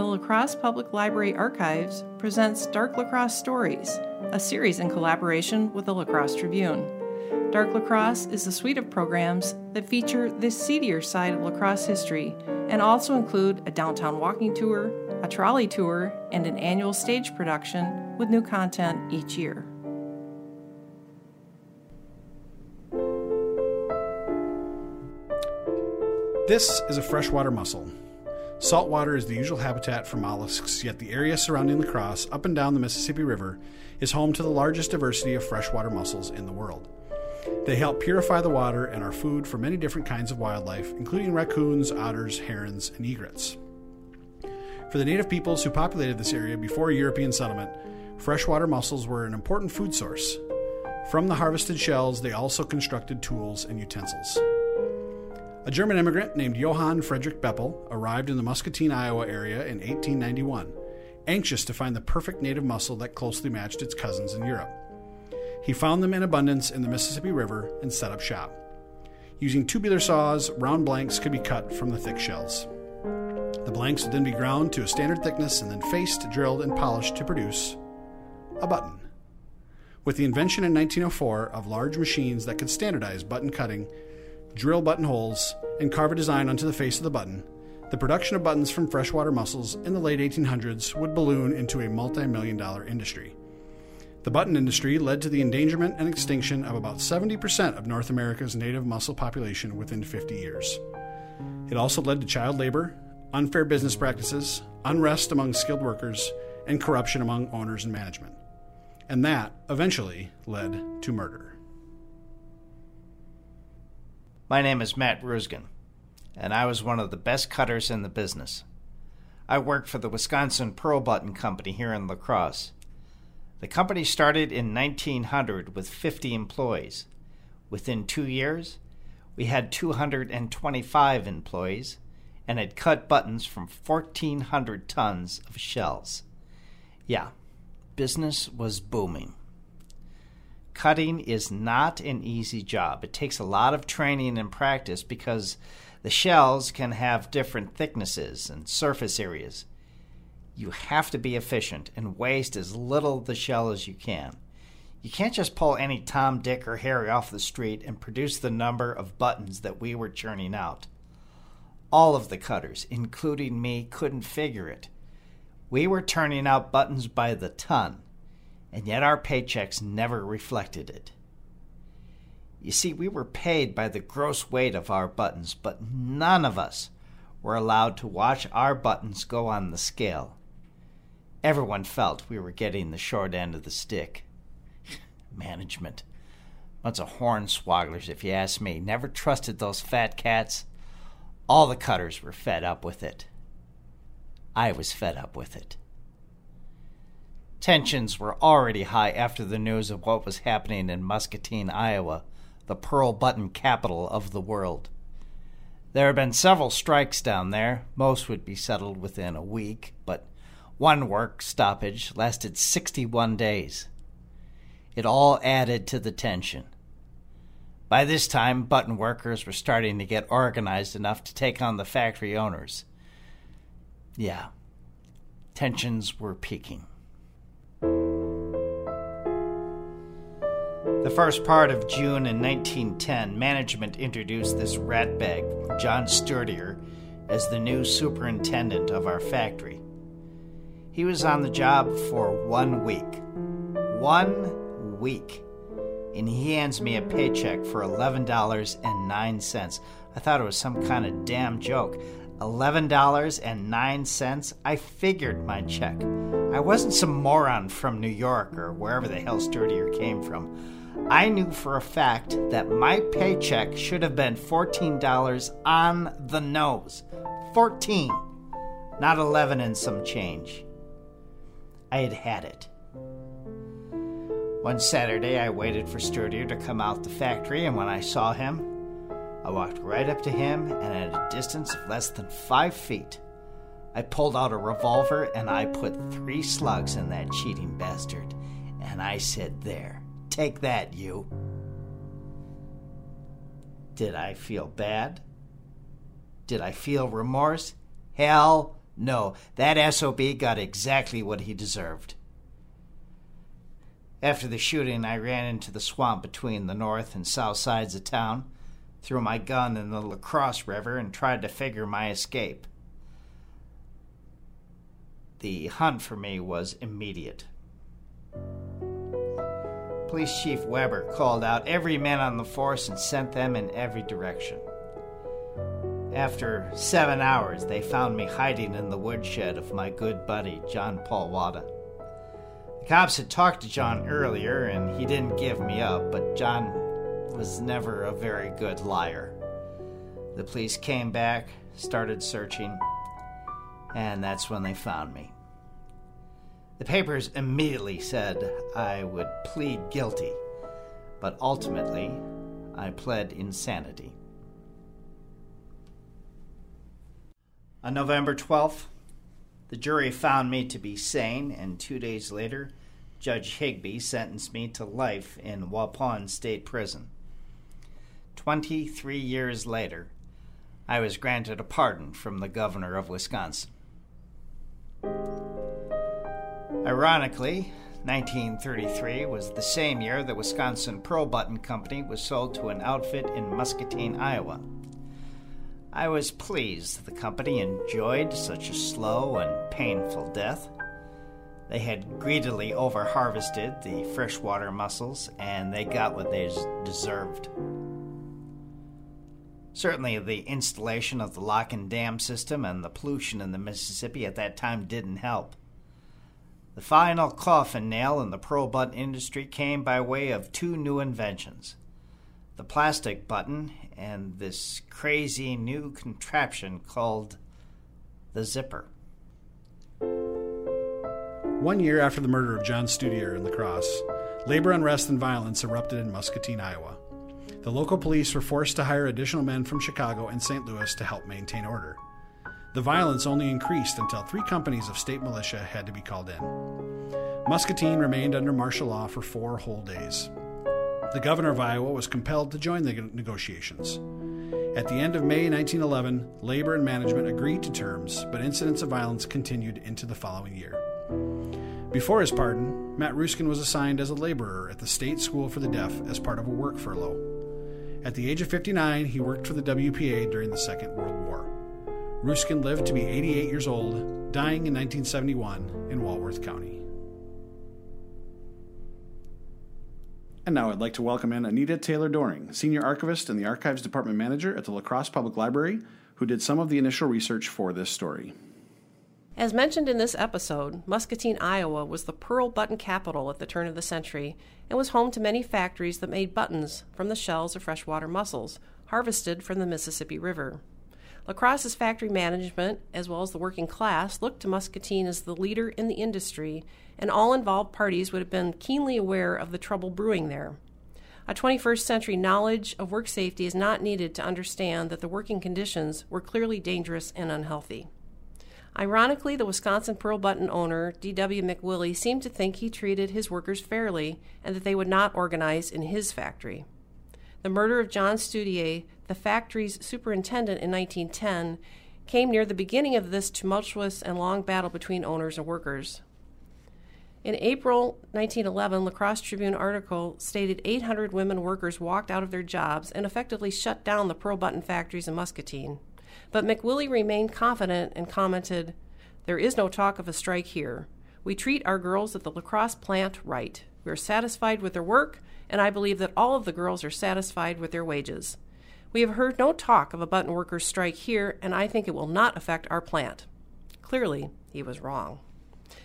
the La Crosse Public Library Archives presents Dark La Crosse Stories, a series in collaboration with the La Crosse Tribune. Dark La Crosse is a suite of programs that feature the seedier side of La Crosse history and also include a downtown walking tour, a trolley tour, and an annual stage production with new content each year. This is a freshwater mussel. Saltwater is the usual habitat for mollusks, yet the area surrounding La Crosse, up and down the Mississippi River, is home to the largest diversity of freshwater mussels in the world. They help purify the water and are food for many different kinds of wildlife, including raccoons, otters, herons, and egrets. For the native peoples who populated this area before European settlement, freshwater mussels were an important food source. From the harvested shells, they also constructed tools and utensils. A German immigrant named Johann Friedrich Boepple arrived in the Muscatine, Iowa area in 1891, anxious to find the perfect native mussel that closely matched its cousins in Europe. He found them in abundance in the Mississippi River and set up shop. Using tubular saws, round blanks could be cut from the thick shells. The blanks would then be ground to a standard thickness and then faced, drilled, and polished to produce a button. With the invention in 1904 of large machines that could standardize button cutting, drill button holes, and carve a design onto the face of the button, the production of buttons from freshwater mussels in the late 1800s would balloon into a multi million dollar industry. The button industry led to the endangerment and extinction of about 70% of North America's native mussel population within 50 years. It also led to child labor, unfair business practices, unrest among skilled workers, and corruption among owners and management. And that eventually led to murder. My name is Matt Ruskin, and I was one of the best cutters in the business. I worked for the Wisconsin Pearl Button Company here in La Crosse. The company started in 1900 with 50 employees. Within two years, we had 225 employees and had cut buttons from 1,400 tons of shells. Yeah, business was booming. Cutting is not an easy job. It takes a lot of training and practice because the shells can have different thicknesses and surface areas. You have to be efficient and waste as little of the shell as you can. You can't just pull any Tom, Dick, or Harry off the street and produce the number of buttons that we were churning out. All of the cutters, including me, couldn't figure it. We were turning out buttons by the ton and yet our paychecks never reflected it. You see, we were paid by the gross weight of our buttons, but none of us were allowed to watch our buttons go on the scale. Everyone felt we were getting the short end of the stick. Management. Bunch of hornswogglers, if you ask me. Never trusted those fat cats. All the cutters were fed up with it. I was fed up with it. Tensions were already high after the news of what was happening in Muscatine, Iowa, the pearl button capital of the world. There had been several strikes down there. Most would be settled within a week, but one work stoppage lasted 61 days. It all added to the tension. By this time, button workers were starting to get organized enough to take on the factory owners. Yeah, tensions were peaking. The first part of June in 1910, management introduced this ratbag, John Studier, as the new superintendent of our factory. He was on the job for one week. One week. And he hands me a paycheck for $11.09. I thought it was some kind of damn joke. $11.09? I figured my check. I wasn't some moron from New York or wherever the hell Studier came from. I knew for a fact that my paycheck should have been $14 on the nose. 14, not 11 and some change. I had had it. One Saturday, I waited for Studier to come out the factory, and when I saw him, I walked right up to him, and at a distance of less than five feet, I pulled out a revolver and I put three slugs in that cheating bastard. And I said, There, Take that, you. Did I feel bad? Did I feel remorse? Hell No, that SOB got exactly what he deserved. After the shooting, I ran into the swamp between the north and south sides of town, threw my gun in the La Crosse River, and tried to figure my escape. The hunt for me was immediate. Police Chief Weber called out every man on the force and sent them in every direction. After seven hours, they found me hiding in the woodshed of my good buddy, John Paul Wada. The cops had talked to John earlier, and he didn't give me up, but John was never a very good liar. The police came back, started searching, and that's when they found me. The papers immediately said I would plead guilty, but ultimately, I pled insanity. On November 12th, the jury found me to be sane, and two days later, Judge Higbee sentenced me to life in Waupun State Prison. Twenty three years later, I was granted a pardon from the governor of Wisconsin. Ironically, 1933 was the same year the Wisconsin Pearl Button Company was sold to an outfit in Muscatine, Iowa. I was pleased the company enjoyed such a slow and painful death. They had greedily overharvested the freshwater mussels, and they got what they deserved. Certainly, the installation of the lock and dam system and the pollution in the Mississippi at that time didn't help. The final coffin nail in the pearl button industry came by way of two new inventions the plastic button and this crazy new contraption called the zipper. One year after the murder of John Studier in La Crosse, labor unrest and violence erupted in Muscatine, Iowa. The local police were forced to hire additional men from Chicago and St. Louis to help maintain order. The violence only increased until three companies of state militia had to be called in. Muscatine remained under martial law for four whole days the governor of Iowa was compelled to join the negotiations. At the end of May 1911, labor and management agreed to terms, but incidents of violence continued into the following year. Before his pardon, Matt Ruskin was assigned as a laborer at the State School for the Deaf as part of a work furlough. At the age of 59, he worked for the WPA during the Second World War. Ruskin lived to be 88 years old, dying in 1971 in Walworth County. And now I'd like to welcome in Anita Taylor Doering, Senior Archivist and the Archives Department Manager at the La Crosse Public Library, who did some of the initial research for this story. As mentioned in this episode, Muscatine, Iowa was the pearl button capital at the turn of the century and was home to many factories that made buttons from the shells of freshwater mussels harvested from the Mississippi River. La Crosse's factory management, as well as the working class, looked to Muscatine as the leader in the industry, and all involved parties would have been keenly aware of the trouble brewing there. A 21st century knowledge of work safety is not needed to understand that the working conditions were clearly dangerous and unhealthy. Ironically, the Wisconsin Pearl Button owner, D.W. McWillie, seemed to think he treated his workers fairly and that they would not organize in his factory. The murder of John Studier, the factory's superintendent in 1910, came near the beginning of this tumultuous and long battle between owners and workers. In April 1911, La Crosse Tribune article stated 800 women workers walked out of their jobs and effectively shut down the pearl button factories in Muscatine. But McWillie remained confident and commented, There is no talk of a strike here. We treat our girls at the La Crosse plant right. We are satisfied with their work, and I believe that all of the girls are satisfied with their wages. We have heard no talk of a button workers' strike here, and I think it will not affect our plant. Clearly, he was wrong.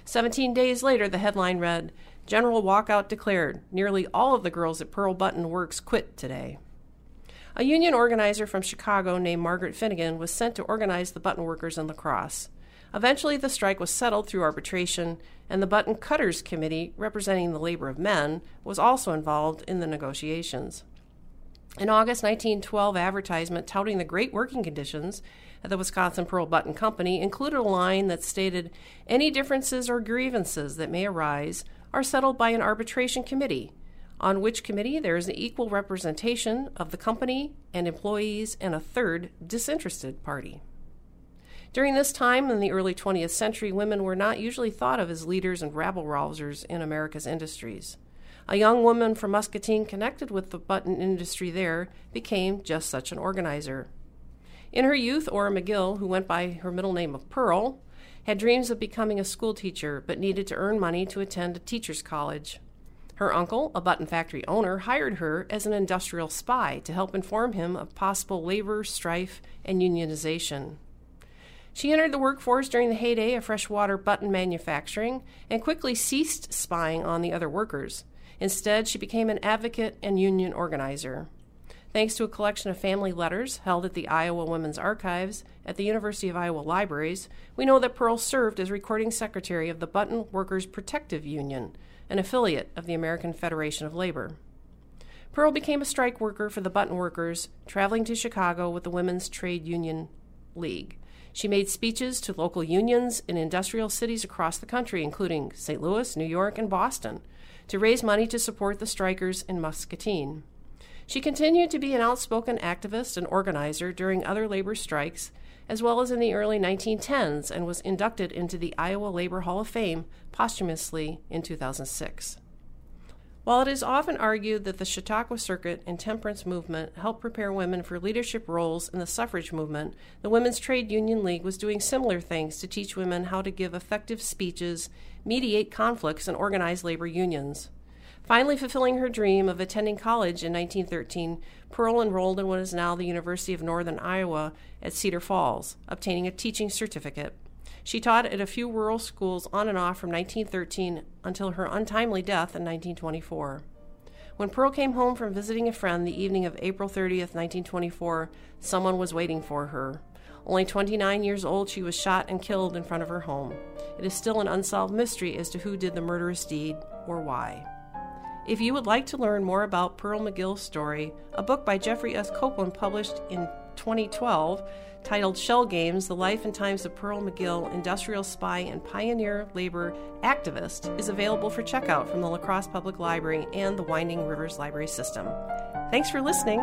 Seventeen days later, the headline read General Walkout declared nearly all of the girls at Pearl Button Works quit today. A union organizer from Chicago named Margaret Finnegan was sent to organize the button workers in La Crosse. Eventually, the strike was settled through arbitration, and the Button Cutters Committee, representing the labor of men, was also involved in the negotiations. An August 1912 advertisement touting the great working conditions at the Wisconsin Pearl Button Company included a line that stated any differences or grievances that may arise are settled by an arbitration committee, on which committee there is an equal representation of the company and employees and a third disinterested party. During this time in the early 20th century, women were not usually thought of as leaders and rabble rousers in America's industries. A young woman from Muscatine connected with the button industry there became just such an organizer. In her youth, Ora McGill, who went by her middle name of Pearl, had dreams of becoming a school teacher but needed to earn money to attend a teacher's college. Her uncle, a button factory owner, hired her as an industrial spy to help inform him of possible labor strife and unionization. She entered the workforce during the heyday of freshwater button manufacturing and quickly ceased spying on the other workers. Instead, she became an advocate and union organizer. Thanks to a collection of family letters held at the Iowa Women's Archives at the University of Iowa Libraries, we know that Pearl served as recording secretary of the Button Workers Protective Union, an affiliate of the American Federation of Labor. Pearl became a strike worker for the button workers, traveling to Chicago with the Women's Trade Union League. She made speeches to local unions in industrial cities across the country, including St. Louis, New York, and Boston, to raise money to support the strikers in Muscatine. She continued to be an outspoken activist and organizer during other labor strikes, as well as in the early 1910s, and was inducted into the Iowa Labor Hall of Fame posthumously in 2006. While it is often argued that the Chautauqua Circuit and temperance movement helped prepare women for leadership roles in the suffrage movement, the Women's Trade Union League was doing similar things to teach women how to give effective speeches, mediate conflicts, and organize labor unions. Finally, fulfilling her dream of attending college in 1913, Pearl enrolled in what is now the University of Northern Iowa at Cedar Falls, obtaining a teaching certificate. She taught at a few rural schools on and off from 1913 until her untimely death in 1924. When Pearl came home from visiting a friend the evening of April 30th, 1924, someone was waiting for her. Only 29 years old, she was shot and killed in front of her home. It is still an unsolved mystery as to who did the murderous deed or why. If you would like to learn more about Pearl McGill's story, a book by Jeffrey S. Copeland published in 2012 titled Shell Games The Life and Times of Pearl McGill, Industrial Spy and Pioneer Labor Activist, is available for checkout from the La Crosse Public Library and the Winding Rivers Library System. Thanks for listening.